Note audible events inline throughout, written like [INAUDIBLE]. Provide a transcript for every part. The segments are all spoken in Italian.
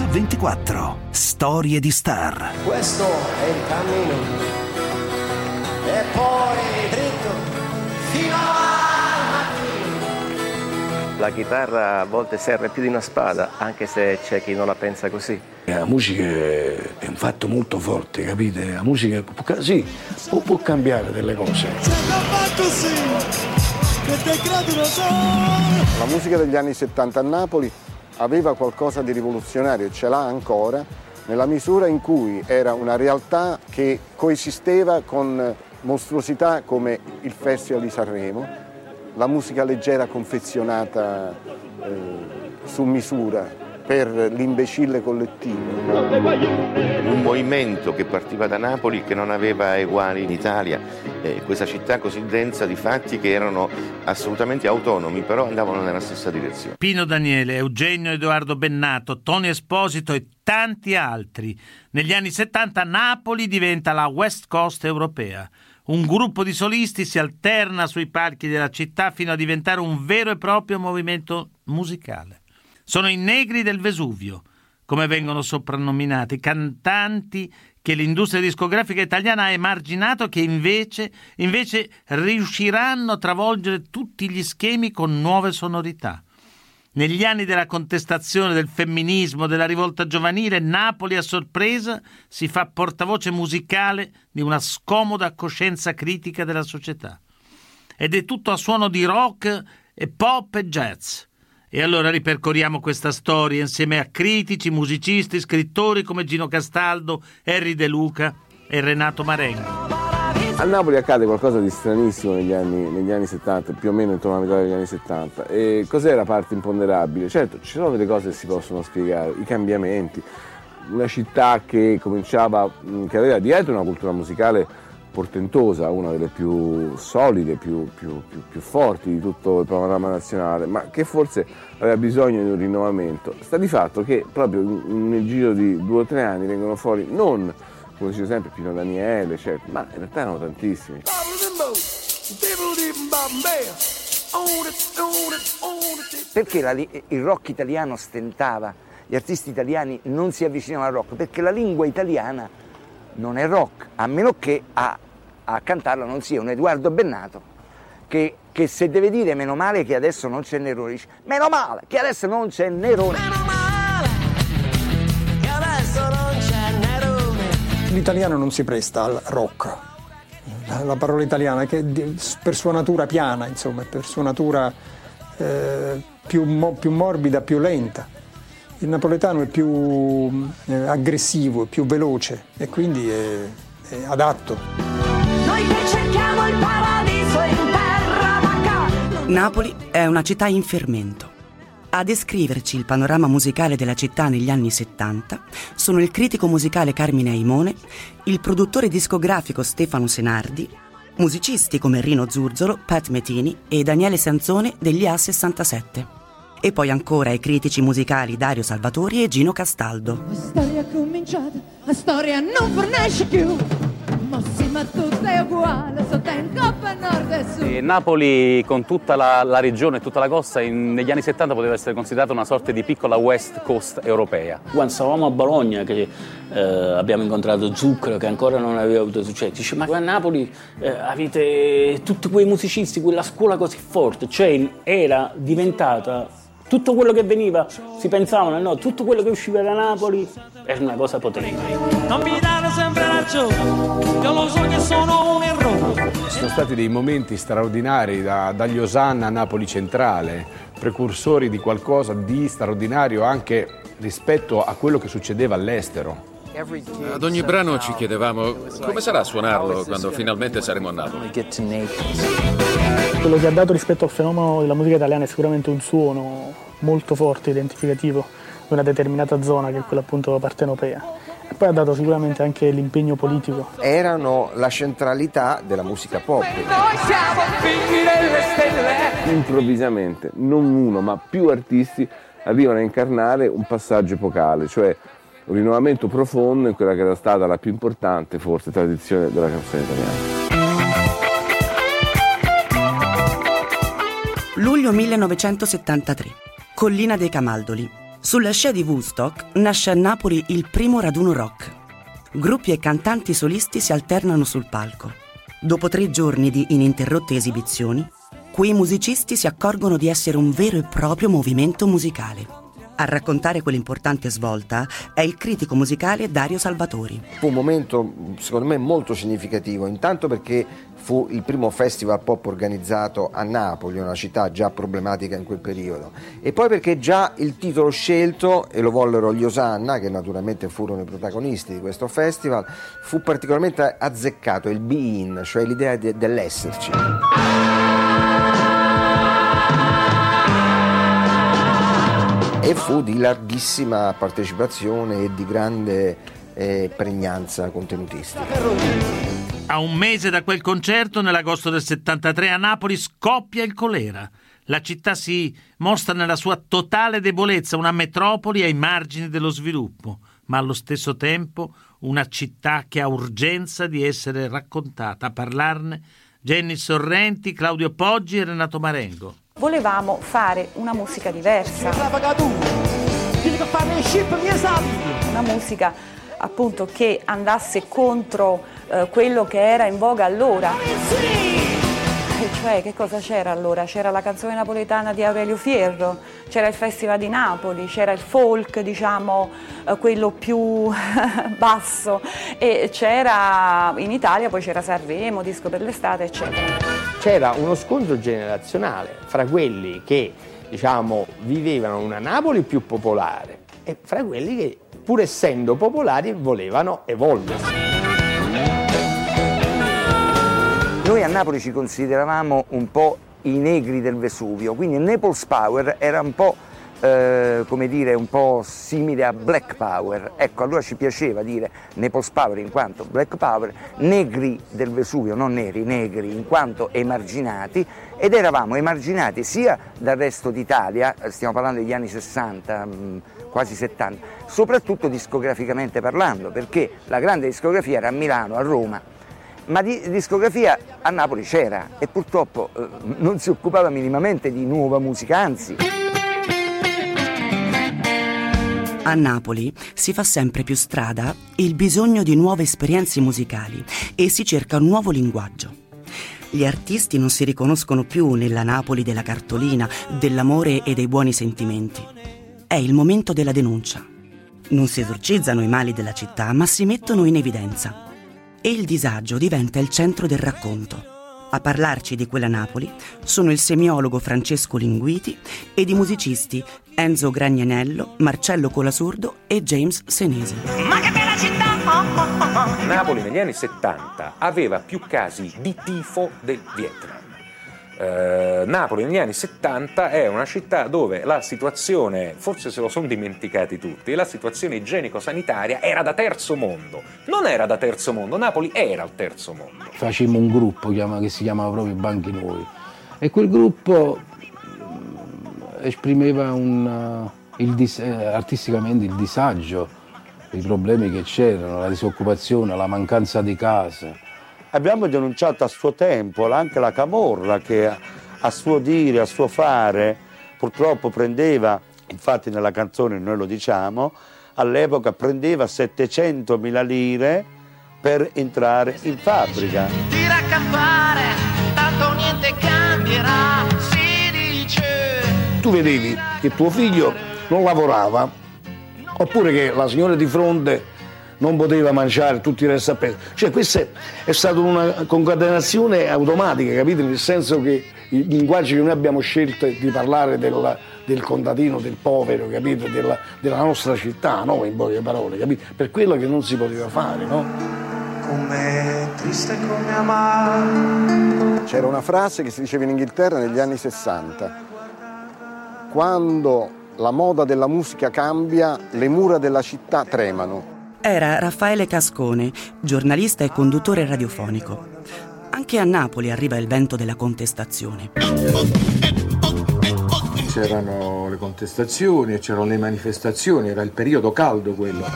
Plus 24. Storie di star. Questo è il cammino. E poi dritto fino al mattino. La chitarra a volte serve più di una spada, anche se c'è chi non la pensa così. La musica è un fatto molto forte, capite? La musica può, sì, può, può cambiare delle cose. La musica degli anni 70 a Napoli aveva qualcosa di rivoluzionario e ce l'ha ancora nella misura in cui era una realtà che coesisteva con mostruosità come il Festival di Sanremo, la musica leggera confezionata eh, su misura per l'imbecille collettivo. Un movimento che partiva da Napoli che non aveva eguali in Italia, eh, questa città così densa di fatti che erano assolutamente autonomi, però andavano nella stessa direzione. Pino Daniele, Eugenio Edoardo Bennato, Tony Esposito e tanti altri. Negli anni 70 Napoli diventa la West Coast europea. Un gruppo di solisti si alterna sui palchi della città fino a diventare un vero e proprio movimento musicale. Sono i negri del Vesuvio, come vengono soprannominati, cantanti che l'industria discografica italiana ha emarginato che invece, invece riusciranno a travolgere tutti gli schemi con nuove sonorità. Negli anni della contestazione del femminismo, della rivolta giovanile, Napoli a sorpresa si fa portavoce musicale di una scomoda coscienza critica della società. Ed è tutto a suono di rock e pop e jazz. E allora ripercorriamo questa storia insieme a critici, musicisti, scrittori come Gino Castaldo, Harry De Luca e Renato Marengo. A Napoli accade qualcosa di stranissimo negli anni, negli anni 70, più o meno intorno alla metà degli anni 70. E cos'è la parte imponderabile? Certo, ci sono delle cose che si possono spiegare, i cambiamenti. Una città che cominciava, che aveva dietro una cultura musicale portentosa, una delle più solide, più, più, più, più, forti di tutto il panorama nazionale, ma che forse aveva bisogno di un rinnovamento. Sta di fatto che proprio nel giro di due o tre anni vengono fuori non, come dice sempre, Pino Daniele, certo, ma in realtà erano tantissimi. Perché la, il rock italiano stentava, gli artisti italiani non si avvicinavano al rock? Perché la lingua italiana non è rock, a meno che a, a cantarla non sia un Edoardo Bennato che, che, se deve dire meno male che adesso non c'è Nerone, dice meno male che adesso non c'è Nerone. Meno male che adesso non c'è Nerone. L'italiano non si presta al rock, la, la parola italiana che per sua natura piana, insomma, per sua natura eh, più, più morbida, più lenta il napoletano è più eh, aggressivo, è più veloce e quindi è, è adatto. Noi che cerchiamo il paradiso in terra vaca. Napoli è una città in fermento. A descriverci il panorama musicale della città negli anni 70 sono il critico musicale Carmine Aimone, il produttore discografico Stefano Senardi, musicisti come Rino Zurzolo, Pat Metini e Daniele Sanzone degli A67 e poi ancora i critici musicali Dario Salvatori e Gino Castaldo. La storia è cominciata, la storia non fornisce più. Ma tutto è uguale, sotto in coppa nord e sud. E Napoli, con tutta la, la regione e tutta la costa, in, negli anni 70 poteva essere considerata una sorta di piccola West Coast europea. Quando stavamo a Bologna, che eh, abbiamo incontrato Zucchero, che ancora non aveva avuto successo, dice: Ma a Napoli eh, avete tutti quei musicisti, quella scuola così forte, cioè era diventata tutto quello che veniva, si pensavano, no, tutto quello che usciva da Napoli era una cosa potente. Non mi dare sempre ragione, io lo so che sono un errore. Sono stati dei momenti straordinari da, dagli Osanna a Napoli Centrale, precursori di qualcosa di straordinario anche rispetto a quello che succedeva all'estero. Ad ogni brano ci chiedevamo come sarà suonarlo quando finalmente saremo a Napoli. Quello che ha dato rispetto al fenomeno della musica italiana è sicuramente un suono molto forte, identificativo di una determinata zona che è quella appunto partenopea. E poi ha dato sicuramente anche l'impegno politico. Erano la centralità della musica pop. Noi siamo figli delle stelle! Improvvisamente, non uno ma più artisti arrivano a incarnare un passaggio epocale, cioè un rinnovamento profondo in quella che era stata la più importante forse tradizione della canzone italiana. Luglio 1973. Collina dei Camaldoli. Sulla scia di Woodstock nasce a Napoli il primo raduno rock. Gruppi e cantanti solisti si alternano sul palco. Dopo tre giorni di ininterrotte esibizioni, quei musicisti si accorgono di essere un vero e proprio movimento musicale. A raccontare quell'importante svolta è il critico musicale Dario Salvatori. Fu un momento secondo me molto significativo, intanto perché fu il primo festival pop organizzato a Napoli, una città già problematica in quel periodo, e poi perché già il titolo scelto, e lo vollero gli Osanna, che naturalmente furono i protagonisti di questo festival, fu particolarmente azzeccato, il be-in, cioè l'idea de- dell'esserci. e fu di larghissima partecipazione e di grande eh, pregnanza contenutistica. A un mese da quel concerto, nell'agosto del 73 a Napoli, scoppia il colera. La città si mostra nella sua totale debolezza, una metropoli ai margini dello sviluppo, ma allo stesso tempo una città che ha urgenza di essere raccontata. A parlarne Jenny Sorrenti, Claudio Poggi e Renato Marengo. Volevamo fare una musica diversa. Una musica appunto che andasse contro eh, quello che era in voga allora. Cioè che cosa c'era allora? C'era la canzone napoletana di Aurelio Fierro, c'era il Festival di Napoli, c'era il folk, diciamo, eh, quello più [LAUGHS] basso e c'era in Italia poi c'era Sanremo, Disco per l'estate, eccetera. C'era uno scontro generazionale fra quelli che diciamo, vivevano una Napoli più popolare e fra quelli che pur essendo popolari volevano evolversi. Noi a Napoli ci consideravamo un po' i negri del Vesuvio, quindi Naples Power era un po', eh, come dire, un po' simile a Black Power. Ecco, allora ci piaceva dire Naples Power in quanto Black Power, negri del Vesuvio, non neri, negri in quanto emarginati ed eravamo emarginati sia dal resto d'Italia, eh, stiamo parlando degli anni 60, mh, quasi 70, soprattutto discograficamente parlando, perché la grande discografia era a Milano, a Roma, ma di discografia a Napoli c'era e purtroppo eh, non si occupava minimamente di nuova musica, anzi. A Napoli si fa sempre più strada il bisogno di nuove esperienze musicali e si cerca un nuovo linguaggio. Gli artisti non si riconoscono più nella Napoli della cartolina, dell'amore e dei buoni sentimenti. È il momento della denuncia. Non si esorcizzano i mali della città, ma si mettono in evidenza. E il disagio diventa il centro del racconto. A parlarci di quella Napoli sono il semiologo Francesco Linguiti ed i musicisti Enzo Gragnanello, Marcello Colasurdo e James Senesi. Ma che bella città! Napoli negli anni 70 aveva più casi di tifo del Vietnam. Eh, Napoli negli anni 70 è una città dove la situazione, forse se lo sono dimenticati tutti, la situazione igienico-sanitaria era da terzo mondo. Non era da terzo mondo, Napoli era al terzo mondo. Facemmo un gruppo che si chiamava proprio Banchi Nuovi e quel gruppo mm, esprimeva un, il dis- eh, artisticamente il disagio, i problemi che c'erano, la disoccupazione, la mancanza di case Abbiamo denunciato a suo tempo anche la Camorra che a suo dire, a suo fare, purtroppo prendeva, infatti nella canzone noi lo diciamo, all'epoca prendeva 700 mila lire per entrare in fabbrica. Tira a campare, tanto niente cambierà, si dice. Tu vedevi che tuo figlio non lavorava, oppure che la signora di fronte non poteva mangiare, tutti i resti a peso. Cioè questa è stata una concatenazione automatica, capite? Nel senso che i linguaggi che noi abbiamo scelto di parlare del, del contadino, del povero, capite? Della, della, nostra città, no? In poche parole, capite? Per quello che non si poteva fare, no? Come triste come amare. C'era una frase che si diceva in Inghilterra negli anni 60. Quando la moda della musica cambia, le mura della città tremano era Raffaele Cascone, giornalista e conduttore radiofonico. Anche a Napoli arriva il vento della contestazione. C'erano le contestazioni, c'erano le manifestazioni, era il periodo caldo quello.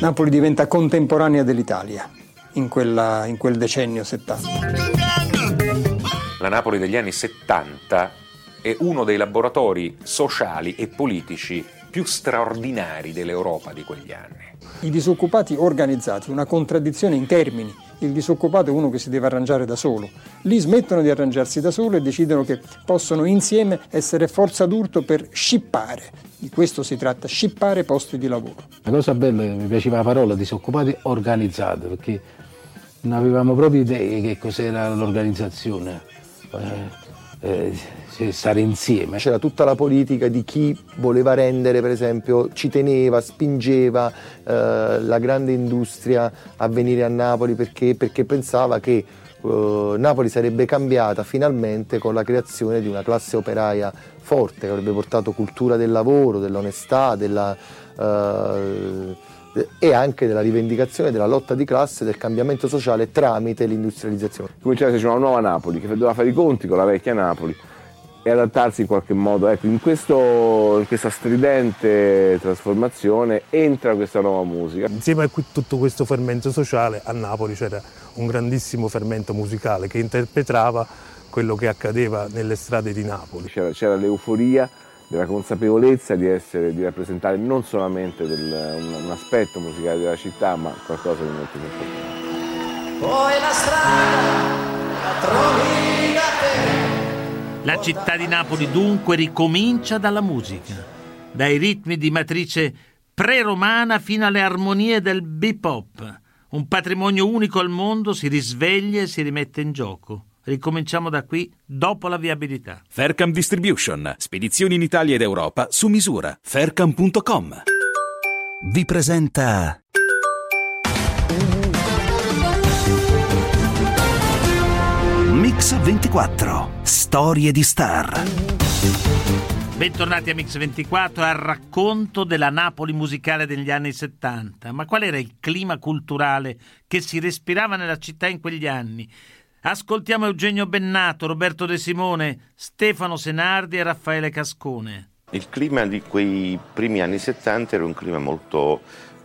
Napoli diventa contemporanea dell'Italia in, quella, in quel decennio 70. La Napoli degli anni 70 è uno dei laboratori sociali e politici più straordinari dell'Europa di quegli anni. I disoccupati organizzati, una contraddizione in termini. Il disoccupato è uno che si deve arrangiare da solo. Lì smettono di arrangiarsi da solo e decidono che possono insieme essere forza d'urto per scippare. Di questo si tratta, scippare posti di lavoro. La cosa bella, mi piaceva la parola disoccupati organizzati, perché non avevamo proprio idee che cos'era l'organizzazione. Eh, eh, stare insieme. C'era tutta la politica di chi voleva rendere, per esempio, ci teneva, spingeva eh, la grande industria a venire a Napoli perché, perché pensava che eh, Napoli sarebbe cambiata finalmente con la creazione di una classe operaia forte che avrebbe portato cultura del lavoro, dell'onestà, della, eh, e anche della rivendicazione della lotta di classe, del cambiamento sociale tramite l'industrializzazione. Cominciava a essere una nuova Napoli che doveva fare i conti con la vecchia Napoli e adattarsi in qualche modo. Ecco, in, questo, in questa stridente trasformazione entra questa nuova musica. Insieme a tutto questo fermento sociale a Napoli c'era un grandissimo fermento musicale che interpretava quello che accadeva nelle strade di Napoli. C'era, c'era l'euforia della consapevolezza di, essere, di rappresentare non solamente del, un, un, aspetto musicale della città, ma qualcosa di molto più importante. Poi la strada la trovi da te. La città di Napoli dunque ricomincia dalla musica, dai ritmi di matrice pre-romana fino alle armonie del bebop. Un patrimonio unico al mondo si risveglia e si rimette in gioco. Ricominciamo da qui dopo la viabilità. Faircam Distribution, spedizioni in Italia ed Europa su misura. Faircam.com. Vi presenta Mix 24 Storie di star. Bentornati a Mix 24 al racconto della Napoli musicale degli anni 70. Ma qual era il clima culturale che si respirava nella città in quegli anni? Ascoltiamo Eugenio Bennato, Roberto De Simone, Stefano Senardi e Raffaele Cascone. Il clima di quei primi anni 70 era un clima molto,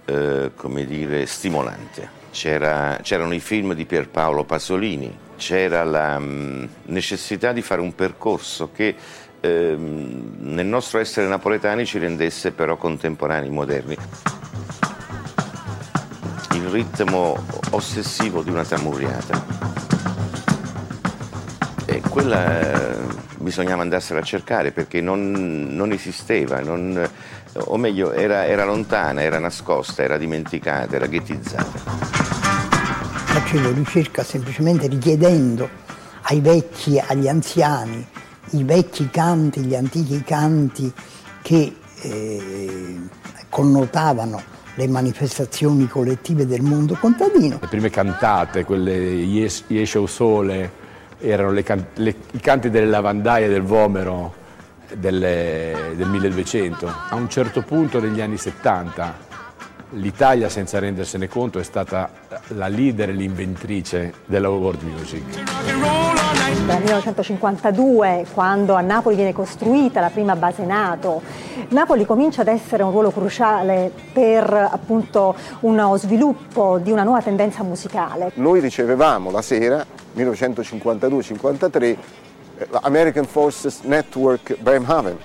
eh, come dire, stimolante. C'era, c'erano i film di Pierpaolo Pasolini, c'era la mm, necessità di fare un percorso che eh, nel nostro essere napoletani ci rendesse però contemporanei, moderni. Il ritmo ossessivo di una tamuriata e quella eh, bisognava andarsela a cercare perché non, non esisteva, non, o meglio era, era, lontana, era nascosta, era dimenticata, era ghettizzata. Facevo ricerca semplicemente richiedendo ai vecchi, agli anziani, i vecchi canti, gli antichi canti che eh, connotavano le manifestazioni collettive del mondo contadino. Le prime cantate, quelle Iesce o Sole, erano le can- le, i canti delle lavandaie del Vomero delle, del 1200. A un certo punto negli anni 70 l'Italia, senza rendersene conto, è stata la leader e l'inventrice della world music. Nel 1952, quando a Napoli viene costruita la prima base NATO, Napoli comincia ad essere un ruolo cruciale per appunto uno sviluppo di una nuova tendenza musicale. Noi ricevevamo la sera 1952-53 eh, American Forces Network Bremerhaven,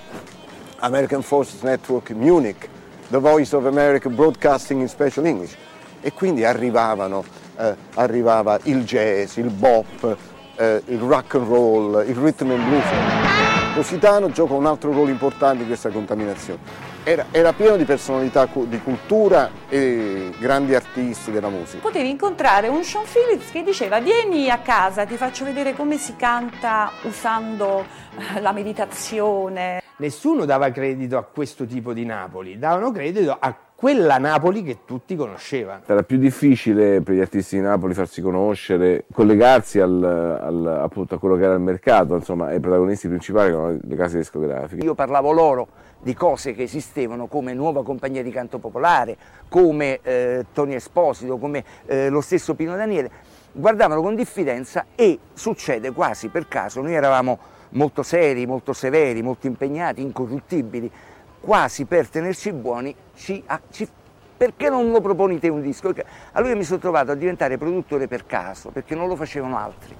American Forces Network Munich, The Voice of America Broadcasting in Special English e quindi arrivavano, eh, arrivava il jazz, il bop, eh, il rock and roll, il rhythm and blues. Positano gioca un altro ruolo importante in questa contaminazione. Era, era, pieno di personalità di cultura e grandi artisti della musica. Potevi incontrare un Sean Phillips che diceva vieni a casa, ti faccio vedere come si canta usando eh, la meditazione. Nessuno dava credito a questo tipo di Napoli, davano credito a quella Napoli che tutti conoscevano. Era più difficile per gli artisti di Napoli farsi conoscere, collegarsi al, al, appunto, a quello che era il mercato, insomma, ai protagonisti principali che erano le case discografiche. Io parlavo loro di cose che esistevano come Nuova Compagnia di Canto Popolare, come eh, Tony Esposito, come eh, lo stesso Pino Daniele, guardavano con diffidenza e succede quasi per caso, noi eravamo molto seri, molto severi, molto impegnati, incorruttibili, quasi per tenerci buoni, ci, ci, perché non lo proponi te un disco? Allora mi sono trovato a diventare produttore per caso, perché non lo facevano altri.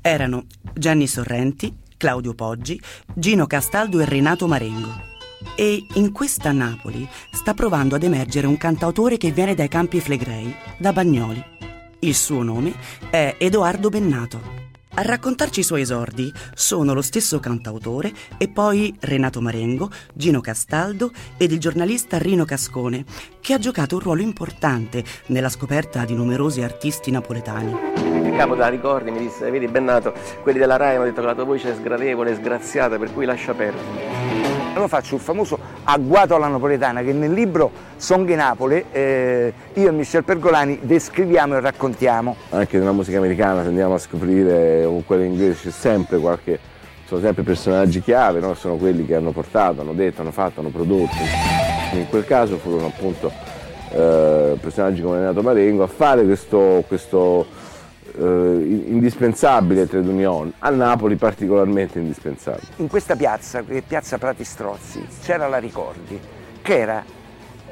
Erano Gianni Sorrenti, Claudio Poggi, Gino Castaldo e Renato Marengo. E in questa Napoli sta provando ad emergere un cantautore che viene dai Campi Flegrei, da Bagnoli. Il suo nome è Edoardo Bennato. A raccontarci i suoi esordi sono lo stesso cantautore e poi Renato Marengo, Gino Castaldo ed il giornalista Rino Cascone, che ha giocato un ruolo importante nella scoperta di numerosi artisti napoletani. Il capo da ricordi mi disse, vedi Bennato, quelli della RAI hanno detto che la tua voce è sgradevole, sgraziata, per cui lascia perdere. Allora faccio il famoso agguato alla napoletana che nel libro Songhe Napoli eh, io e Michel Pergolani descriviamo e raccontiamo. Anche nella musica americana se andiamo a scoprire o quella inglese c'è sempre qualche, sono sempre personaggi chiave, no? sono quelli che hanno portato, hanno detto, hanno fatto, hanno prodotto. In quel caso furono appunto eh, personaggi come Renato Marengo a fare questo, questo eh, indispensabile trade union, a Napoli particolarmente indispensabile. In questa piazza, è piazza Prati Strozzi, c'era la Ricordi, che era,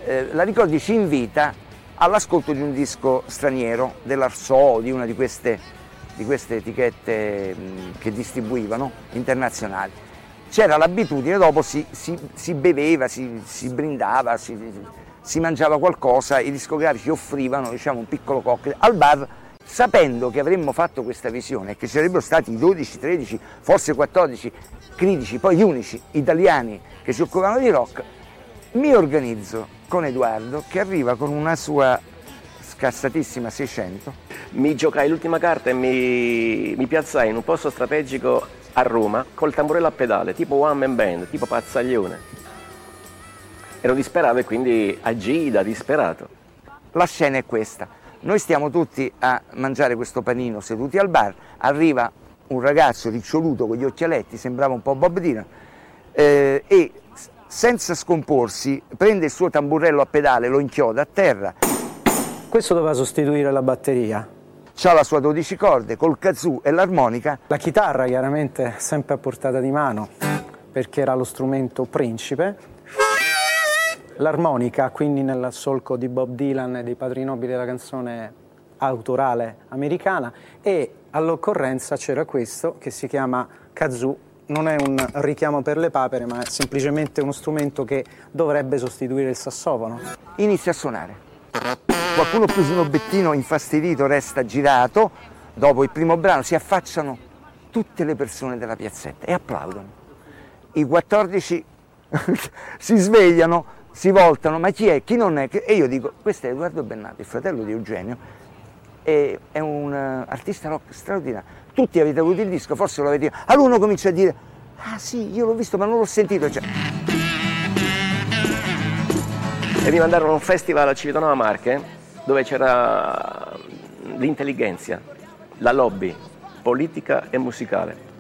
eh, la Ricordi ci invita all'ascolto di un disco straniero, dell'Arso, di una di queste, di queste etichette mh, che distribuivano, internazionali. C'era l'abitudine, dopo si, si, si beveva, si, si brindava, si, si mangiava qualcosa, i discografici offrivano diciamo, un piccolo cocktail al bar sapendo che avremmo fatto questa visione e che ci sarebbero stati 12, 13, forse 14 critici, poi gli unici italiani che si occupavano di rock, mi organizzo con Edoardo che arriva con una sua scassatissima 600. Mi giocai l'ultima carta e mi, mi piazzai in un posto strategico a Roma col tamburello a pedale, tipo one man band, tipo pazzaglione. Ero disperato e quindi agii da disperato. La scena è questa noi stiamo tutti a mangiare questo panino seduti al bar, arriva un ragazzo riccioluto con gli occhialetti, sembrava un po' Bob Dylan, eh, e senza scomporsi prende il suo tamburello a pedale, lo inchioda a terra. Questo doveva sostituire la batteria. Ha la sua 12 corde col kazoo e l'armonica. La chitarra chiaramente sempre a portata di mano perché era lo strumento principe l'armonica, quindi nel solco di Bob Dylan e dei padri nobili della canzone autorale americana e all'occorrenza c'era questo che si chiama kazoo, non è un richiamo per le papere ma è semplicemente uno strumento che dovrebbe sostituire il sassofono. Inizia a suonare. Qualcuno più snobettino infastidito resta girato, dopo il primo brano si affacciano tutte le persone della piazzetta e applaudono. I 14 [LAUGHS] si svegliano, si voltano, ma chi è, chi non è? E io dico, questo è Edoardo Bennato, il fratello di Eugenio, è, è un uh, artista rock straordinario. Tutti avete avuto il disco, forse lo avete... Allora uno comincia a dire, ah sì, io l'ho visto ma non l'ho sentito. Cioè... E mi mandarono a un festival a Civitanova Marche dove c'era l'intelligenza, la lobby politica e musicale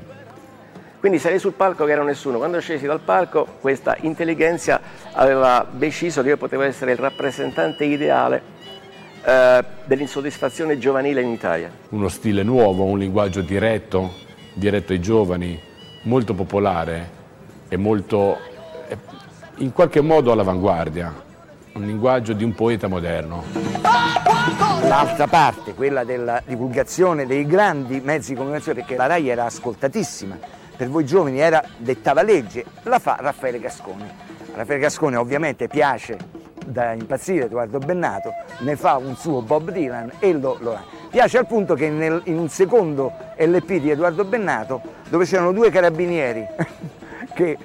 quindi salì sul palco che era nessuno. Quando scesi dal palco, questa intelligenza aveva deciso che io potevo essere il rappresentante ideale eh, dell'insoddisfazione giovanile in Italia. Uno stile nuovo, un linguaggio diretto, diretto ai giovani, molto popolare e molto, eh, in qualche modo all'avanguardia, un linguaggio di un poeta moderno. L'altra parte, quella della divulgazione dei grandi mezzi di comunicazione, perché la RAI era ascoltatissima, per voi giovani era, dettava legge, la fa Raffaele Gasconi. Raffaele Gasconi ovviamente piace da impazzire Edoardo Bennato, ne fa un suo Bob Dylan e lo, lo piace al punto che nel, in un secondo LP di Edoardo Bennato, dove c'erano due carabinieri [LAUGHS] che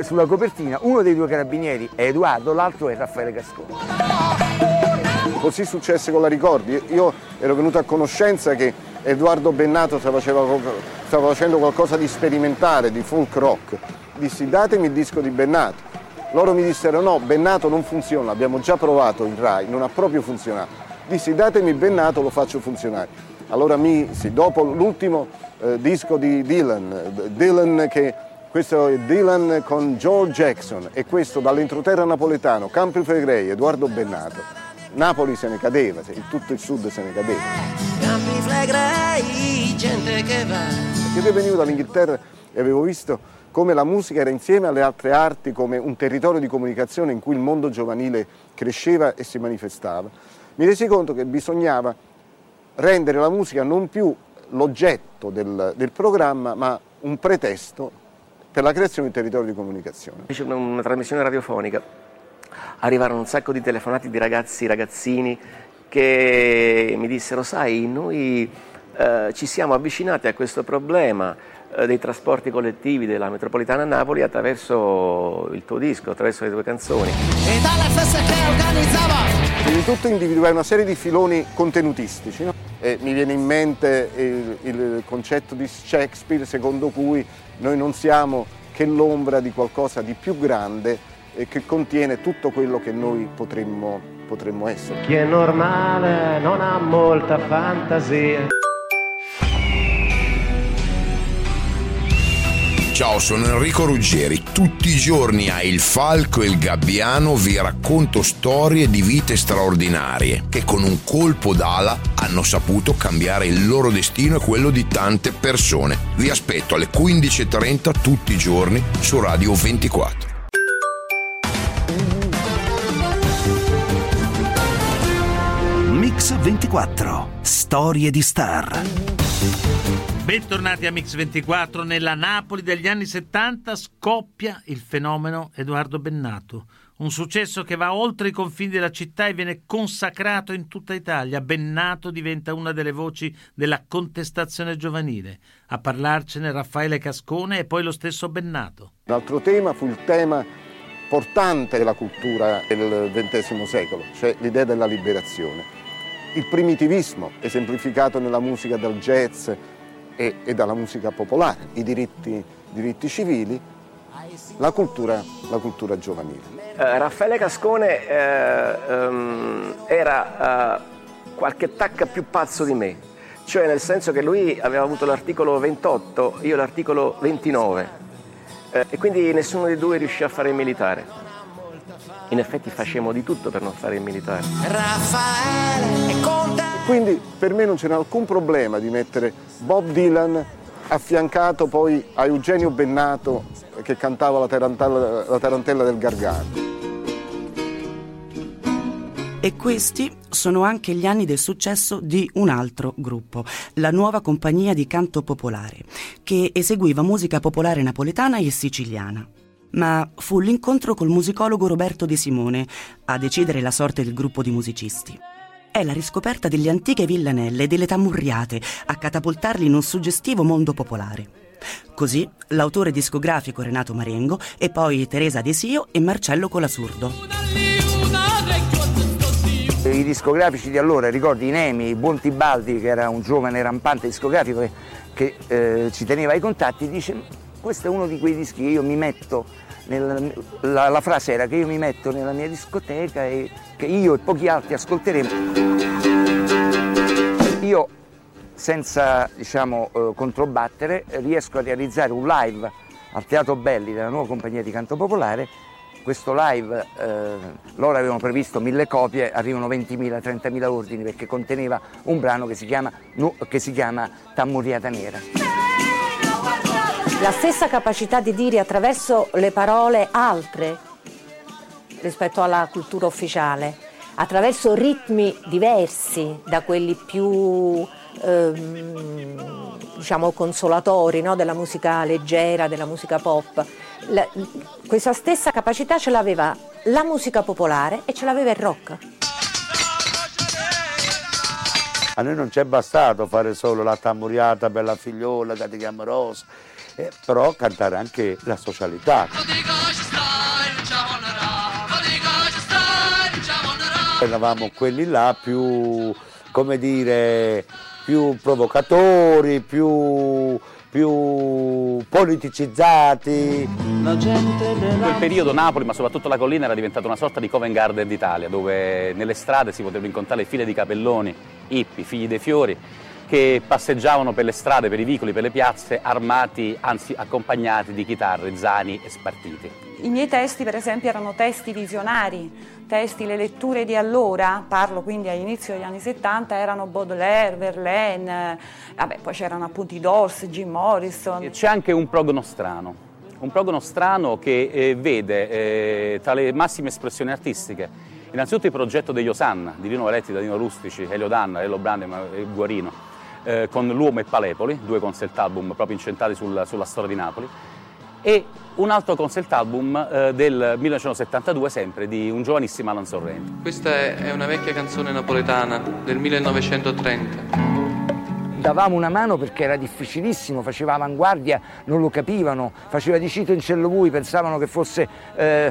sulla copertina, uno dei due carabinieri è Edoardo, l'altro è Raffaele Gasconi. Così successe con la Ricordi, io ero venuto a conoscenza che Edoardo Bennato stava, facendo qualcosa di sperimentale, di folk rock. Dissi datemi il disco di Bennato. Loro mi dissero no, Bennato non funziona, abbiamo già provato in Rai, non ha proprio funzionato. Dissi datemi Bennato, lo faccio funzionare. Allora mi, sì, dopo l'ultimo eh, disco di Dylan, Dylan che questo è Dylan con George Jackson e questo dall'entroterra napoletano, Campi Flegrei, Edoardo Bennato. Napoli se ne cadeva, tutto il sud se ne cadeva. Flegrei, gente che va. Io venivo dall'Inghilterra e avevo visto come la musica era insieme alle altre arti come un territorio di comunicazione in cui il mondo giovanile cresceva e si manifestava. Mi resi conto che bisognava rendere la musica non più l'oggetto del, del programma, ma un pretesto per la creazione di un territorio di comunicazione. Fece una, una trasmissione radiofonica, arrivarono un sacco di telefonati di ragazzi, ragazzini che mi dissero, sai, noi eh, ci siamo avvicinati a questo problema eh, dei trasporti collettivi della metropolitana a Napoli attraverso il tuo disco, attraverso le tue canzoni. E dalle feste che organizzava Prima di tutto individuare una serie di filoni contenutistici. no? E mi viene in mente il, il concetto di Shakespeare secondo cui noi non siamo che l'ombra di qualcosa di più grande e che contiene tutto quello che noi potremmo, potremmo essere. Chi è normale non ha molta fantasia. Ciao, sono Enrico Ruggeri. Tutti i giorni a Il Falco e il Gabbiano vi racconto storie di vite straordinarie che con un colpo d'ala hanno saputo cambiare il loro destino e quello di tante persone. Vi aspetto alle 15.30 tutti i giorni su Radio 24. 24. Storie di star. Bentornati a Mix24. Nella Napoli degli anni 70 scoppia il fenomeno Edoardo Bennato. Un successo che va oltre i confini della città e viene consacrato in tutta Italia. Bennato diventa una delle voci della contestazione giovanile. A parlarcene Raffaele Cascone e poi lo stesso Bennato. L'altro tema fu il tema portante della cultura del XX secolo, cioè l'idea della liberazione. Il primitivismo, esemplificato nella musica del jazz e, e dalla musica popolare, i diritti, diritti civili, la cultura, la cultura giovanile. Eh, Raffaele Cascone eh, ehm, era eh, qualche tacca più pazzo di me, cioè nel senso che lui aveva avuto l'articolo 28, io l'articolo 29 eh, e quindi nessuno dei due riuscì a fare il militare. In effetti facevamo di tutto per non fare il militare. Quindi per me non c'era alcun problema di mettere Bob Dylan affiancato poi a Eugenio Bennato che cantava la tarantella, la tarantella del Gargano. E questi sono anche gli anni del successo di un altro gruppo, la nuova compagnia di canto popolare, che eseguiva musica popolare napoletana e siciliana. Ma fu l'incontro col musicologo Roberto De Simone a decidere la sorte del gruppo di musicisti. È la riscoperta delle antiche villanelle e delle tammurriate a catapultarli in un suggestivo mondo popolare. Così l'autore discografico Renato Marengo e poi Teresa Desio e Marcello Colasurdo. I discografici di allora, ricordi Inemi, Buon Tibaldi, che era un giovane rampante discografico che, che eh, ci teneva ai contatti, dice questo è uno di quei dischi che io mi metto, nella, la, la frase era che io mi metto nella mia discoteca e che io e pochi altri ascolteremo. Io senza diciamo, eh, controbattere riesco a realizzare un live al Teatro Belli della nuova compagnia di canto popolare questo live, eh, loro avevano previsto mille copie, arrivano 20.000, 30.000 ordini perché conteneva un brano che si chiama, che si chiama Tammuriata Nera. La stessa capacità di dire attraverso le parole altre rispetto alla cultura ufficiale, attraverso ritmi diversi da quelli più ehm, diciamo consolatori no? della musica leggera, della musica pop. La, questa stessa capacità ce l'aveva la musica popolare e ce l'aveva il rock. A noi non ci è bastato fare solo la tammuriata bella figliola che ti chiama Rosa, eh, però cantare anche la socialità. Eravamo quelli là più, come dire, più provocatori, più, più politicizzati. In quel periodo Napoli, ma soprattutto la collina, era diventata una sorta di Covent Garden d'Italia, dove nelle strade si potevano incontrare file di capelloni, hippie, figli dei fiori, che passeggiavano per le strade, per i vicoli, per le piazze, armati, anzi accompagnati di chitarre, zani e spartiti. I miei testi, per esempio, erano testi visionari, testi, le letture di allora, parlo quindi all'inizio degli anni 70, erano Baudelaire, Verlaine, vabbè, poi c'erano appunto i Doors, Jim Morrison. C'è anche un progno strano, un progno strano che eh, vede eh, tra le massime espressioni artistiche innanzitutto il progetto degli Osanna, di Lino Valetti, Danilo Rustici, Elio Danna, Elio Brandi e Guarino, eh, con L'Uomo e Palepoli, due concept album proprio incentrati sul, sulla storia di Napoli, e un altro concept album eh, del 1972 sempre di un giovanissimo Alan Sorrento. Questa è una vecchia canzone napoletana del 1930 davamo una mano perché era difficilissimo, faceva avanguardia, non lo capivano, faceva di cito in cello bui, pensavano che fosse eh,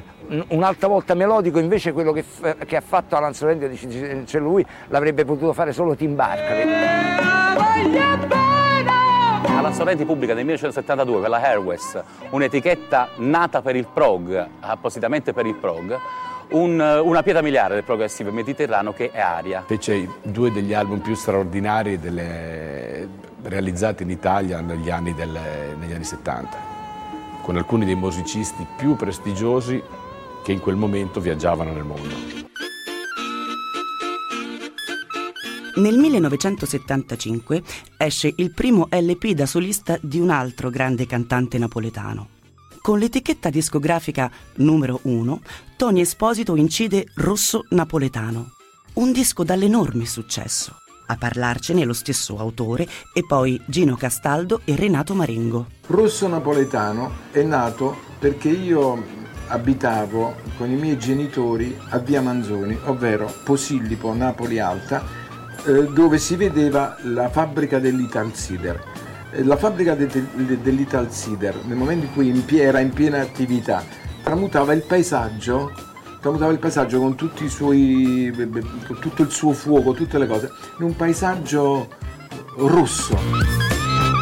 un'altra volta melodico, invece quello che, che ha fatto Alan Sorrento di cito in cello bui l'avrebbe potuto fare solo Tim Barker. Alan Sorrenti pubblica nel 1972 per la Airways un'etichetta nata per il prog, appositamente per il prog, un, una pietra miliare del progressivo mediterraneo che è Aria. Fece due degli album più straordinari delle, realizzati in Italia negli anni, del, negli anni 70, con alcuni dei musicisti più prestigiosi che in quel momento viaggiavano nel mondo. Nel 1975 esce il primo LP da solista di un altro grande cantante napoletano. Con l'etichetta discografica numero 1, Tony Esposito incide Rosso Napoletano, un disco dall'enorme successo. A parlarcene lo stesso autore e poi Gino Castaldo e Renato Marengo. Rosso Napoletano è nato perché io abitavo con i miei genitori a Via Manzoni, ovvero Posillipo, Napoli Alta, eh, dove si vedeva la fabbrica dell'Ital Cider. Eh, la fabbrica de, de, dell'Ital Cider, nel momento in cui era in piena attività, tramutava il paesaggio, tramutava il paesaggio con, tutti i suoi, con tutto il suo fuoco, tutte le cose, in un paesaggio rosso.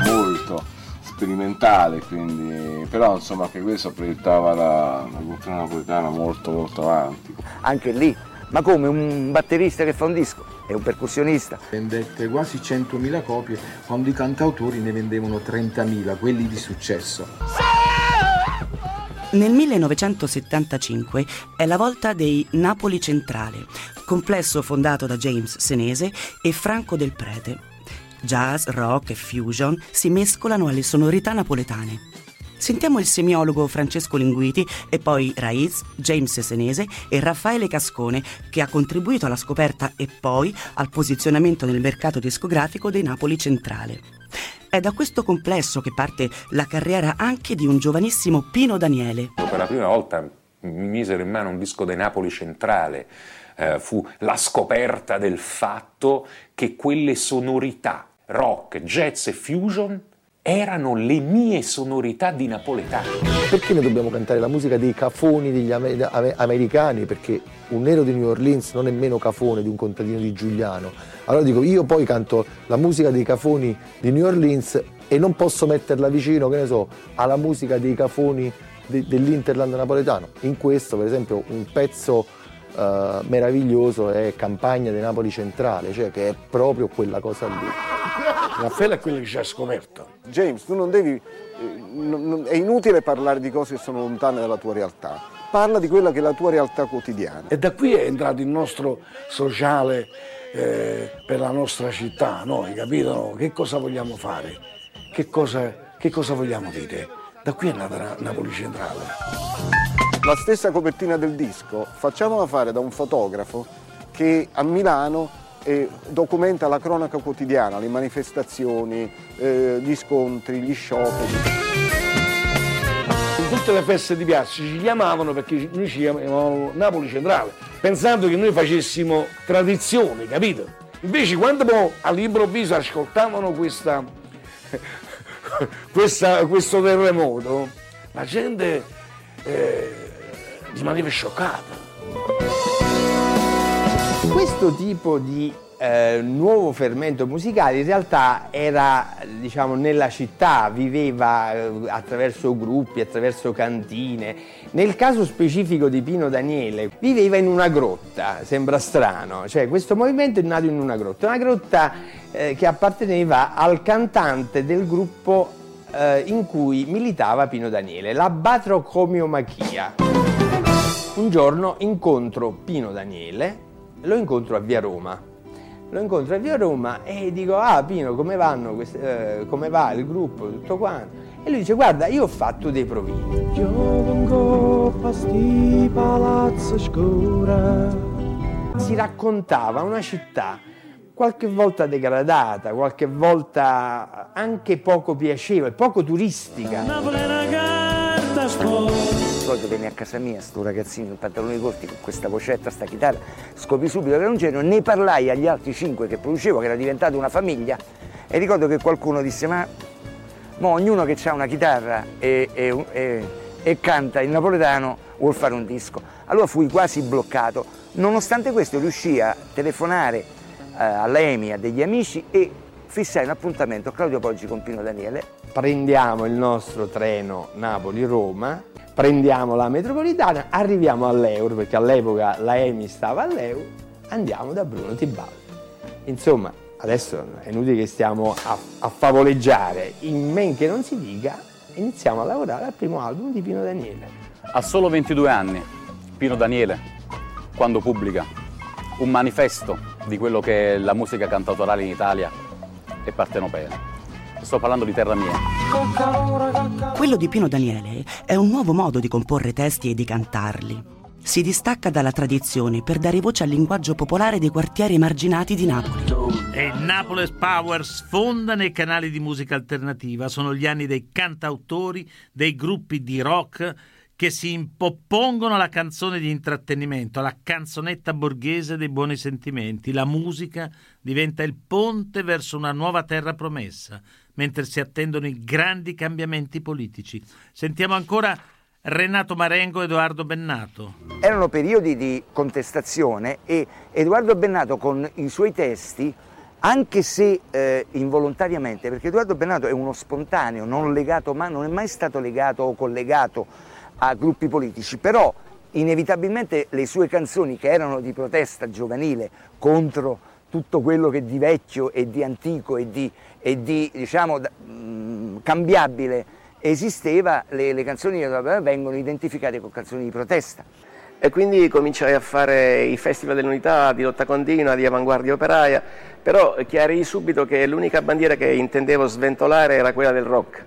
Molto sperimentale, quindi, però insomma che questo proiettava la, la cultura napoletana molto molto avanti. Anche lì, ma come un batterista che fa un disco? è un percussionista. Vendette quasi 100.000 copie, quando i cantautori ne vendevano 30.000, quelli di successo. Nel 1975 è la volta dei Napoli Centrale, complesso fondato da James Senese e Franco Del Prete. Jazz, rock e fusion si mescolano alle sonorità napoletane. Sentiamo il semiologo Francesco Linguiti e poi Raiz, James Senese e Raffaele Cascone che ha contribuito alla scoperta e poi al posizionamento nel mercato discografico dei Napoli Centrale. È da questo complesso che parte la carriera anche di un giovanissimo Pino Daniele. Per la prima volta mi misero in mano un disco dei Napoli Centrale. Eh, fu la scoperta del fatto che quelle sonorità rock, jazz e fusion erano le mie sonorità di napoletano. Perché noi dobbiamo cantare la musica dei cafoni degli americani? Perché un nero di New Orleans non è meno cafone di un contadino di Giuliano. Allora dico, io poi canto la musica dei cafoni di New Orleans e non posso metterla vicino, che ne so, alla musica dei cafoni de- dell'Interland napoletano. In questo, per esempio, un pezzo uh, meraviglioso è Campagna di Napoli Centrale, cioè che è proprio quella cosa lì. Raffaele è quello che ci ha scoperto. James, tu non devi. Eh, è inutile parlare di cose che sono lontane dalla tua realtà. Parla di quella che è la tua realtà quotidiana. E da qui è entrato il nostro sociale eh, per la nostra città, noi, capito? Che cosa vogliamo fare? Che cosa, che cosa vogliamo dire? Da qui è nata Napoli Centrale. La stessa copertina del disco facciamola fare da un fotografo che a Milano e documenta la cronaca quotidiana, le manifestazioni, eh, gli scontri, gli scioperi. In tutte le feste di piazza ci chiamavano perché noi ci chiamavamo Napoli Centrale, pensando che noi facessimo tradizione, capito? Invece quando poi all'improvviso ascoltavano questa, [LAUGHS] questa, questo terremoto, la gente eh, rimaneva scioccata. Questo tipo di eh, nuovo fermento musicale in realtà era diciamo, nella città, viveva eh, attraverso gruppi, attraverso cantine. Nel caso specifico di Pino Daniele viveva in una grotta, sembra strano, cioè questo movimento è nato in una grotta, una grotta eh, che apparteneva al cantante del gruppo eh, in cui militava Pino Daniele, la Batrocomio-Machia. Un giorno incontro Pino Daniele lo incontro a Via Roma. Lo incontro a Via Roma e dico, ah Pino, come, vanno queste, eh, come va il gruppo, tutto quanto? E lui dice, guarda, io ho fatto dei provini. Si raccontava una città qualche volta degradata, qualche volta anche poco piacevole, poco turistica. Poi venne a casa mia, sto ragazzino in pantaloni corti con questa vocetta, sta chitarra, scopri subito che era un genio, ne parlai agli altri cinque che producevo, che era diventata una famiglia, e ricordo che qualcuno disse, ma, ma ognuno che ha una chitarra e, e, e, e canta il napoletano vuol fare un disco. Allora fui quasi bloccato, nonostante questo riuscii a telefonare eh, alla EMI, a degli amici e fissai un appuntamento a Claudio Poggi con Pino Daniele. Prendiamo il nostro treno Napoli-Roma, prendiamo la metropolitana, arriviamo all'Euro, perché all'epoca la EMI stava all'Euro, andiamo da Bruno Tibaldi. Insomma, adesso è inutile che stiamo a, a favoleggiare, in men che non si dica, iniziamo a lavorare al primo album di Pino Daniele. Ha solo 22 anni, Pino Daniele, quando pubblica un manifesto di quello che è la musica cantautorale in Italia e partenopea. Sto parlando di Terra Mia. Quello di Pino Daniele è un nuovo modo di comporre testi e di cantarli. Si distacca dalla tradizione per dare voce al linguaggio popolare dei quartieri emarginati di Napoli. E il Napoles Power sfonda nei canali di musica alternativa. Sono gli anni dei cantautori, dei gruppi di rock che si impoppongono alla canzone di intrattenimento, alla canzonetta borghese dei buoni sentimenti. La musica diventa il ponte verso una nuova terra promessa, mentre si attendono i grandi cambiamenti politici. Sentiamo ancora Renato Marengo e Edoardo Bennato. Erano periodi di contestazione e Edoardo Bennato con i suoi testi, anche se eh, involontariamente, perché Edoardo Bennato è uno spontaneo, non, legato, ma non è mai stato legato o collegato a gruppi politici, però inevitabilmente le sue canzoni che erano di protesta giovanile contro tutto quello che di vecchio e di antico e di, e di diciamo, mh, cambiabile esisteva, le, le canzoni vengono identificate con canzoni di protesta. E quindi cominciai a fare i festival dell'unità di lotta continua, di avanguardia operaia, però chiarii subito che l'unica bandiera che intendevo sventolare era quella del rock,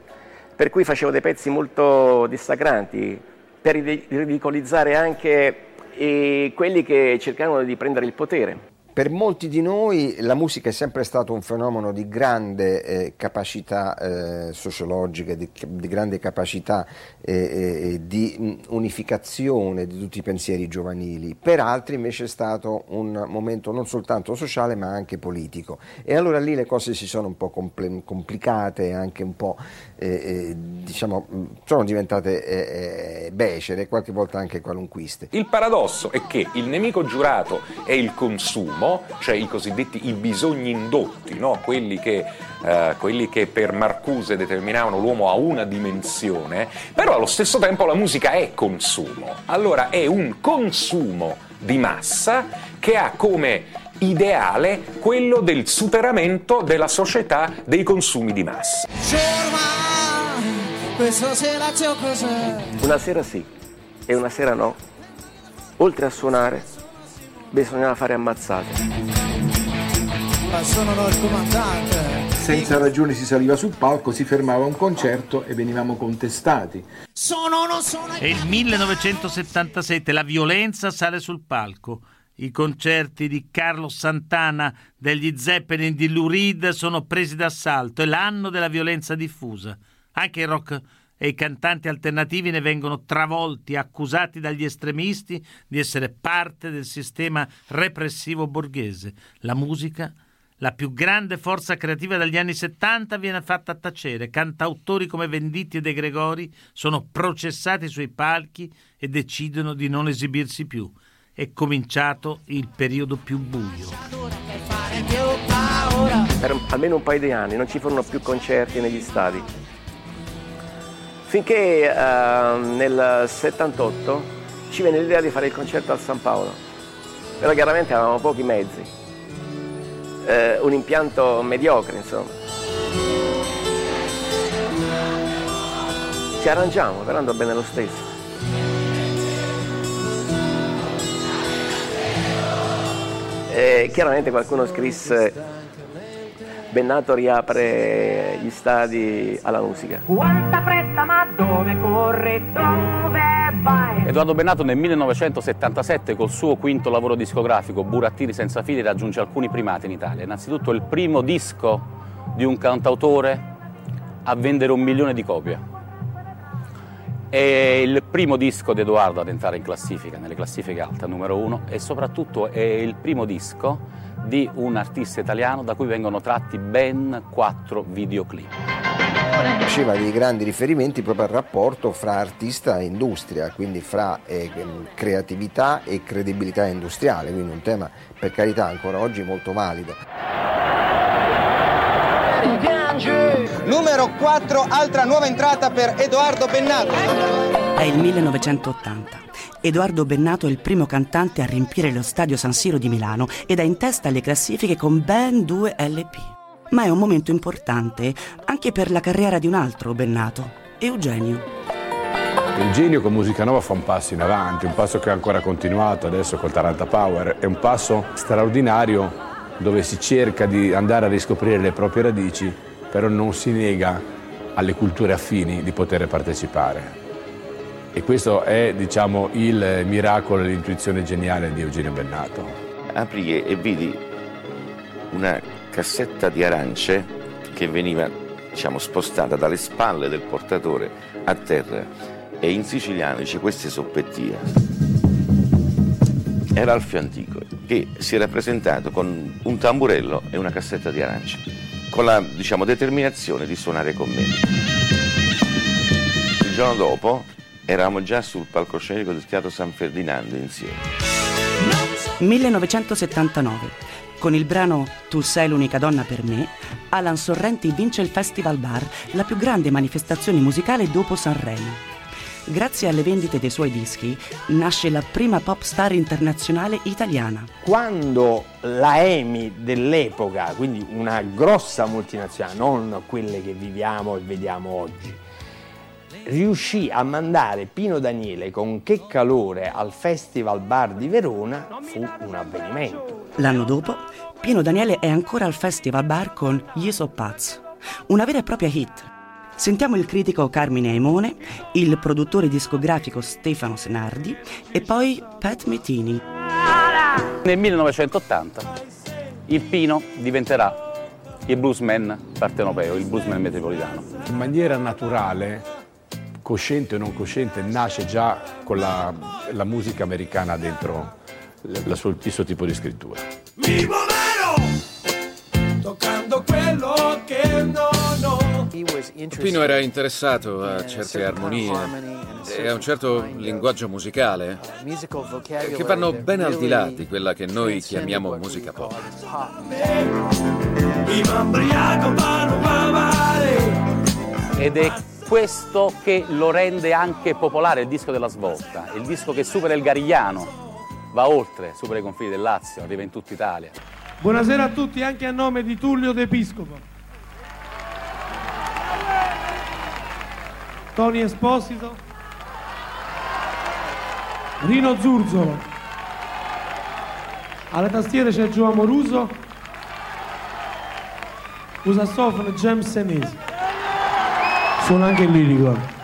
per cui facevo dei pezzi molto dissacranti, per ridicolizzare anche eh, quelli che cercavano di prendere il potere. Per molti di noi la musica è sempre stato un fenomeno di grande eh, capacità eh, sociologica, di, di, grande capacità eh, eh di unificazione di tutti i pensieri giovanili, per altri invece è stato un momento non soltanto sociale ma anche politico. E allora lì le cose si sono un po' compl- complicate, anche un po' eh, eh, diciamo, sono diventate becere, qualche volta anche qualunquiste. Il paradosso è che il nemico giurato è il consumo cioè i cosiddetti i bisogni indotti, no? quelli, che, eh, quelli che per Marcuse determinavano l'uomo a una dimensione, però allo stesso tempo la musica è consumo. Allora è un consumo di massa che ha come ideale quello del superamento della società dei consumi di massa. Una sera sì e una sera no. Oltre a suonare, bisognava fare ammazzate. Ma sono il comandante. Senza ragione si saliva sul palco, si fermava un concerto e venivamo contestati. Sono, non sono... È il 1977, la violenza sale sul palco. I concerti di Carlo Santana, degli Zeppelin, di Lou Reed sono presi d'assalto. È l'anno della violenza diffusa. Anche il rock e i cantanti alternativi ne vengono travolti, accusati dagli estremisti di essere parte del sistema repressivo borghese. La musica, la più grande forza creativa degli anni 70, viene fatta tacere. Cantautori come Venditti e De Gregori sono processati sui palchi e decidono di non esibirsi più. È cominciato il periodo più buio. Per almeno un paio di anni non ci furono più concerti negli stadi finché eh, nel 78 ci venne l'idea di fare il concerto al San Paolo, però chiaramente avevamo pochi mezzi, eh, un impianto mediocre insomma. Ci arrangiamo, però andò bene lo stesso. E chiaramente qualcuno scrisse Bennato riapre gli stadi alla musica. Ma dove corre, dove Edoardo Bennato nel 1977 col suo quinto lavoro discografico Burattini senza fili raggiunge alcuni primati in Italia. Innanzitutto il primo disco di un cantautore a vendere un milione di copie. È il primo disco di Edoardo ad entrare in classifica, nelle classifiche alte, numero uno, e soprattutto è il primo disco di un artista italiano da cui vengono tratti ben quattro videoclip. Faceva dei grandi riferimenti proprio al rapporto fra artista e industria, quindi fra eh, creatività e credibilità industriale, quindi un tema per carità ancora oggi molto valido. Numero 4, altra nuova entrata per Edoardo Bennato. È il 1980. Edoardo Bennato è il primo cantante a riempire lo stadio San Siro di Milano ed è in testa alle classifiche con ben due LP. Ma è un momento importante anche per la carriera di un altro Bennato, Eugenio. Eugenio con Musica Nova fa un passo in avanti, un passo che ha ancora continuato adesso col Taranta Power, è un passo straordinario dove si cerca di andare a riscoprire le proprie radici, però non si nega alle culture affini di poter partecipare. E questo è diciamo, il miracolo e l'intuizione geniale di Eugenio Bennato. Apri e vedi una cassetta di arance che veniva diciamo, spostata dalle spalle del portatore a terra e in siciliano dice queste soppettie. Era Alfio Antico che si era presentato con un tamburello e una cassetta di arance con la diciamo, determinazione di suonare con me. Il giorno dopo Eravamo già sul palcoscenico del Teatro San Ferdinando insieme. 1979. Con il brano Tu sei l'unica donna per me, Alan Sorrenti vince il Festival Bar, la più grande manifestazione musicale dopo Sanremo. Grazie alle vendite dei suoi dischi nasce la prima pop star internazionale italiana. Quando la EMI dell'epoca, quindi una grossa multinazionale, non quelle che viviamo e vediamo oggi, riuscì a mandare Pino Daniele con Che calore al Festival Bar di Verona fu un avvenimento. L'anno dopo, Pino Daniele è ancora al Festival Bar con Gli So Pazzo, una vera e propria hit. Sentiamo il critico Carmine Aimone, il produttore discografico Stefano Senardi e poi Pat Metini. Nel 1980 il Pino diventerà il bluesman partenopeo, il bluesman metropolitano. In maniera naturale cosciente o non cosciente, nasce già con la, la musica americana dentro sua, il suo tipo di scrittura. Mi muoverò toccando quello che non ho. Pino era interessato a certe armonie e a un certo linguaggio musicale che vanno ben al di là di quella che noi chiamiamo musica pop. Ed è questo che lo rende anche popolare, il disco della svolta, il disco che supera il Garigliano, va oltre, supera i confini del Lazio, arriva in tutta Italia. Buonasera a tutti, anche a nome di Tullio D'Episcopo. Tony Esposito, Rino Zurzolo, alle tastiere c'è Gio Amoruso, usa sassofono James Senesi suona anche il lirico.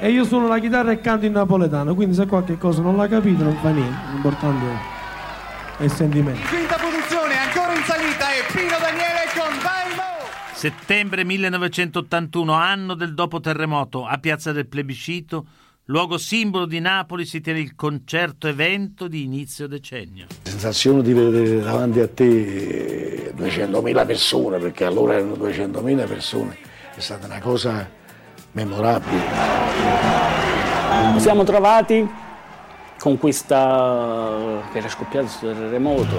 E io suono la chitarra e canto in napoletano, quindi se qualche cosa non l'ha capito non fa niente, l'importante è il sentimento. Quinta posizione, ancora in salita e Pino Daniele con Vaimo! Settembre 1981, anno del dopo terremoto, a Piazza del Plebiscito, luogo simbolo di Napoli, si tiene il concerto evento di inizio decennio. La sensazione di vedere davanti a te 200.000 persone, perché allora erano 200.000 persone, è stata una cosa memorabile. Ci siamo trovati con questa che era scoppiato questo terremoto.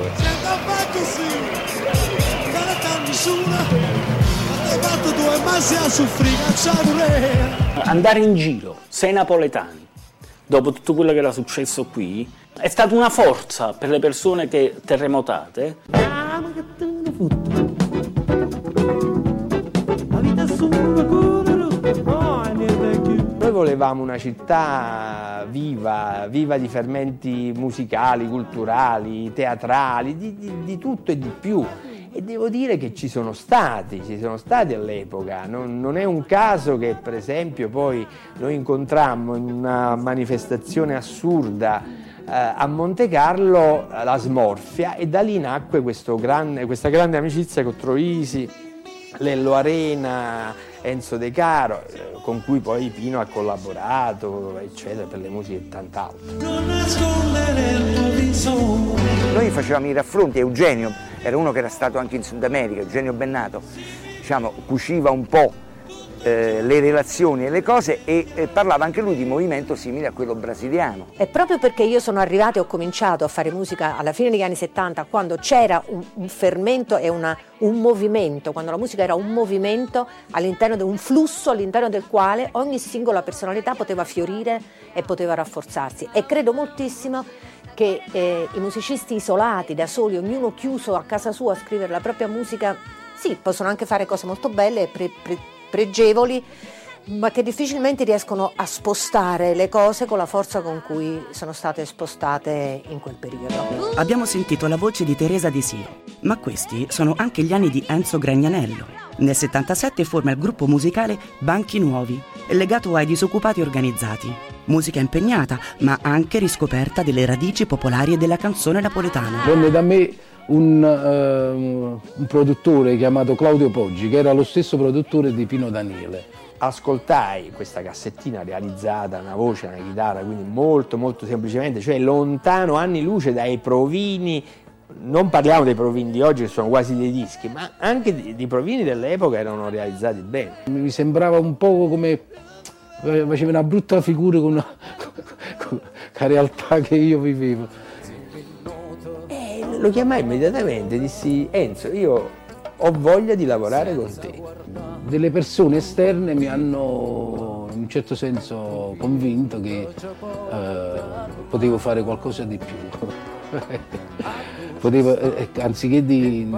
Andare in giro, sei napoletani, dopo tutto quello che era successo qui, è stata una forza per le persone che terremotate. Ah, ma che te ne noi volevamo una città viva, viva di fermenti musicali, culturali, teatrali, di, di, di tutto e di più. E devo dire che ci sono stati, ci sono stati all'epoca. Non, non è un caso che per esempio poi noi incontrammo in una manifestazione assurda eh, a Monte Carlo la smorfia e da lì nacque grande, questa grande amicizia con Troisi, Lello Arena, Enzo De Caro, eh, con cui poi Pino ha collaborato, eccetera, per le musiche e tant'altro. Noi facevamo i raffronti, Eugenio era uno che era stato anche in Sud America, Eugenio Bennato, diciamo, cuciva un po' eh, le relazioni e le cose e parlava anche lui di movimento simile a quello brasiliano. E proprio perché io sono arrivata e ho cominciato a fare musica alla fine degli anni 70, quando c'era un, un fermento e una, un movimento, quando la musica era un movimento all'interno di un flusso all'interno del quale ogni singola personalità poteva fiorire e poteva rafforzarsi. E credo moltissimo che eh, i musicisti isolati, da soli, ognuno chiuso a casa sua a scrivere la propria musica, sì, possono anche fare cose molto belle e pre, pre, pregevoli, ma che difficilmente riescono a spostare le cose con la forza con cui sono state spostate in quel periodo. Abbiamo sentito la voce di Teresa De Siro, ma questi sono anche gli anni di Enzo Gragnanello. Nel 77 forma il gruppo musicale Banchi Nuovi, legato ai disoccupati organizzati. Musica impegnata, ma anche riscoperta delle radici popolari e della canzone napoletana. Venne da me un, uh, un produttore chiamato Claudio Poggi, che era lo stesso produttore di Pino Daniele. Ascoltai questa cassettina realizzata, una voce, una chitarra, quindi molto molto semplicemente, cioè lontano anni luce dai provini non parliamo dei provini di oggi che sono quasi dei dischi, ma anche i provini dell'epoca erano realizzati bene. Mi sembrava un po' come faceva una brutta figura con, una, [LAUGHS] con la realtà che io vivevo. E lo chiamai immediatamente, dissi Enzo, io ho voglia di lavorare con te. Delle persone esterne mi hanno in un certo senso convinto che eh, potevo fare qualcosa di più. [LAUGHS] potevo, eh, anziché di,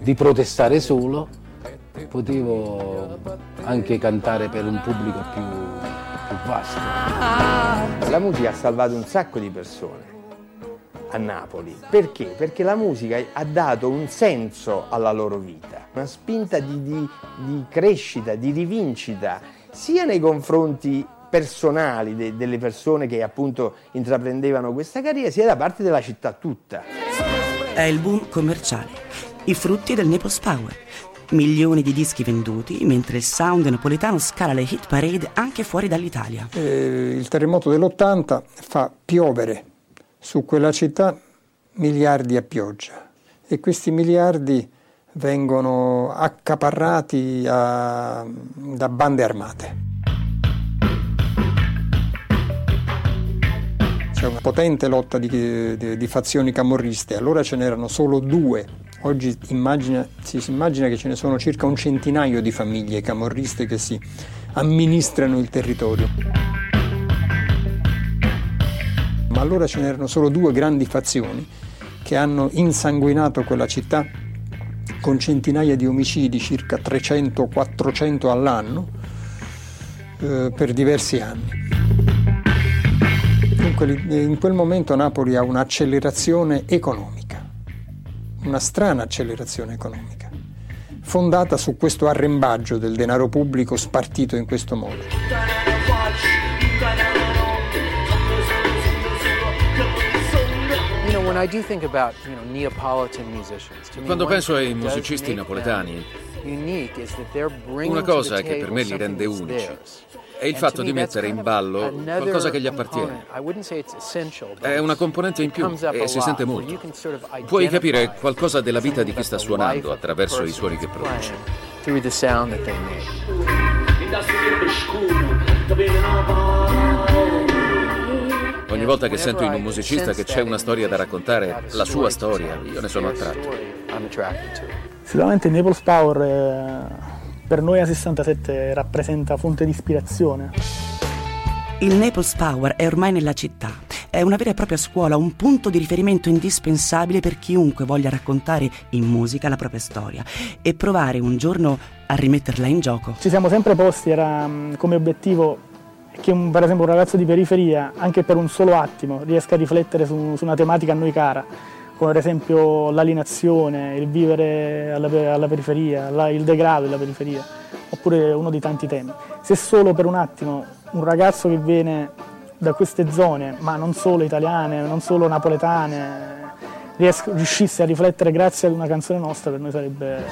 di protestare solo, potevo anche cantare per un pubblico più, più vasto. La musica ha salvato un sacco di persone a Napoli. Perché? Perché la musica ha dato un senso alla loro vita, una spinta di, di, di crescita, di rivincita, sia nei confronti personali de, delle persone che appunto intraprendevano questa carriera, sia da parte della città tutta. È il boom commerciale, i frutti del Naples Power milioni di dischi venduti, mentre il sound napoletano scala le hit parade anche fuori dall'Italia. Eh, il terremoto dell'80 fa piovere su quella città miliardi a pioggia e questi miliardi vengono accaparrati a, da bande armate. C'è una potente lotta di, di, di fazioni camorriste, allora ce n'erano solo due Oggi immagina, si, immagina che ce ne sono circa un centinaio di famiglie camorriste che si amministrano il territorio. Ma allora ce n'erano solo due grandi fazioni che hanno insanguinato quella città con centinaia di omicidi, circa 300-400 all'anno, eh, per diversi anni. Dunque in quel momento Napoli ha un'accelerazione economica una strana accelerazione economica, fondata su questo arrembaggio del denaro pubblico spartito in questo modo. Quando penso ai musicisti napoletani, una cosa che per me li rende unici è il fatto di mettere in ballo qualcosa che gli appartiene. È una componente in più e si sente molto. Puoi capire qualcosa della vita di chi sta suonando attraverso i suoni che produce. Ogni volta che sento in un musicista che c'è una storia da raccontare, la sua storia, io ne sono attratto. Sicuramente Naples Power è per noi A67 rappresenta fonte di ispirazione. Il Naples Power è ormai nella città. È una vera e propria scuola, un punto di riferimento indispensabile per chiunque voglia raccontare in musica la propria storia e provare un giorno a rimetterla in gioco. Ci siamo sempre posti, era mm, come obiettivo che un, per esempio un ragazzo di periferia, anche per un solo attimo, riesca a riflettere su, su una tematica a noi cara come per esempio l'alienazione, il vivere alla, alla periferia, la, il degrado della periferia, oppure uno di tanti temi. Se solo per un attimo un ragazzo che viene da queste zone, ma non solo italiane, non solo napoletane, riuscisse a riflettere grazie ad una canzone nostra, per noi sarebbe...